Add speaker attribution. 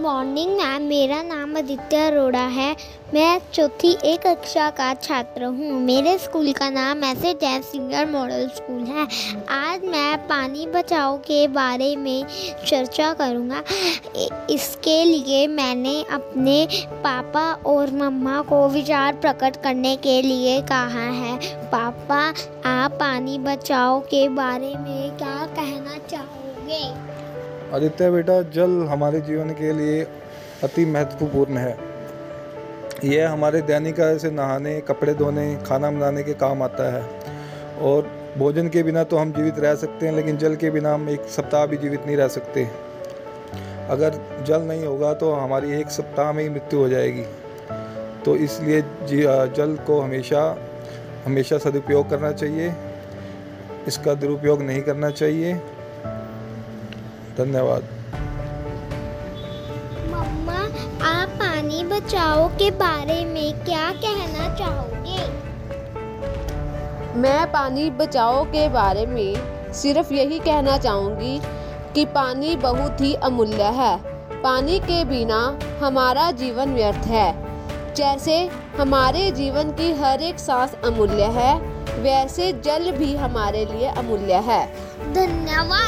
Speaker 1: Morning ma'am मेरा नाम आदित्य अरोड़ा है। मैं चौथी एक कक्षा का छात्र हूँ। मेरे स्कूल का नाम ऐसे जैन सिंगर मॉडल स्कूल है। आज मैं पानी बचाओ के बारे में चर्चा करूँगा। इसके लिए मैंने अपने पापा और मम्मा को विचार प्रकट करने के लिए कहा है। पापा, आप पानी बचाओ के बारे में क्या कहना चाहोगे?
Speaker 2: आदित्य, बेटा, जल हमारे जीवन के लिए अति महत्वपूर्ण है। यह हमारे दैनिक कार्य से नहाने, कपड़े धोने, खाना बनाने के काम आता है। और भोजन के बिना तो हम जीवित रह सकते हैं, लेकिन जल के बिना हम एक सप्ताह भी जीवित नहीं रह सकते। अगर जल नहीं होगा तो हमारी एक सप्ताह में ही मृत्यु हो जाएगी। तो इसलिए जल को हमेशा हमेशा सदुपयोग करना चाहिए। इसका दुरुपयोग नहीं करना चाहिए। धन्यवाद।
Speaker 1: मम्मा आप पानी बचाओ के बारे में क्या कहना चाहोगे?
Speaker 3: मैं पानी बचाओ के बारे में सिर्फ़ यही कहना चाहूँगी कि पानी बहुत ही अमूल्य है। पानी के बिना हमारा जीवन व्यर्थ है। जैसे हमारे जीवन की हर एक सांस अमूल्य है वैसे जल भी हमारे लिए अमूल्य है।
Speaker 1: धन्यवाद।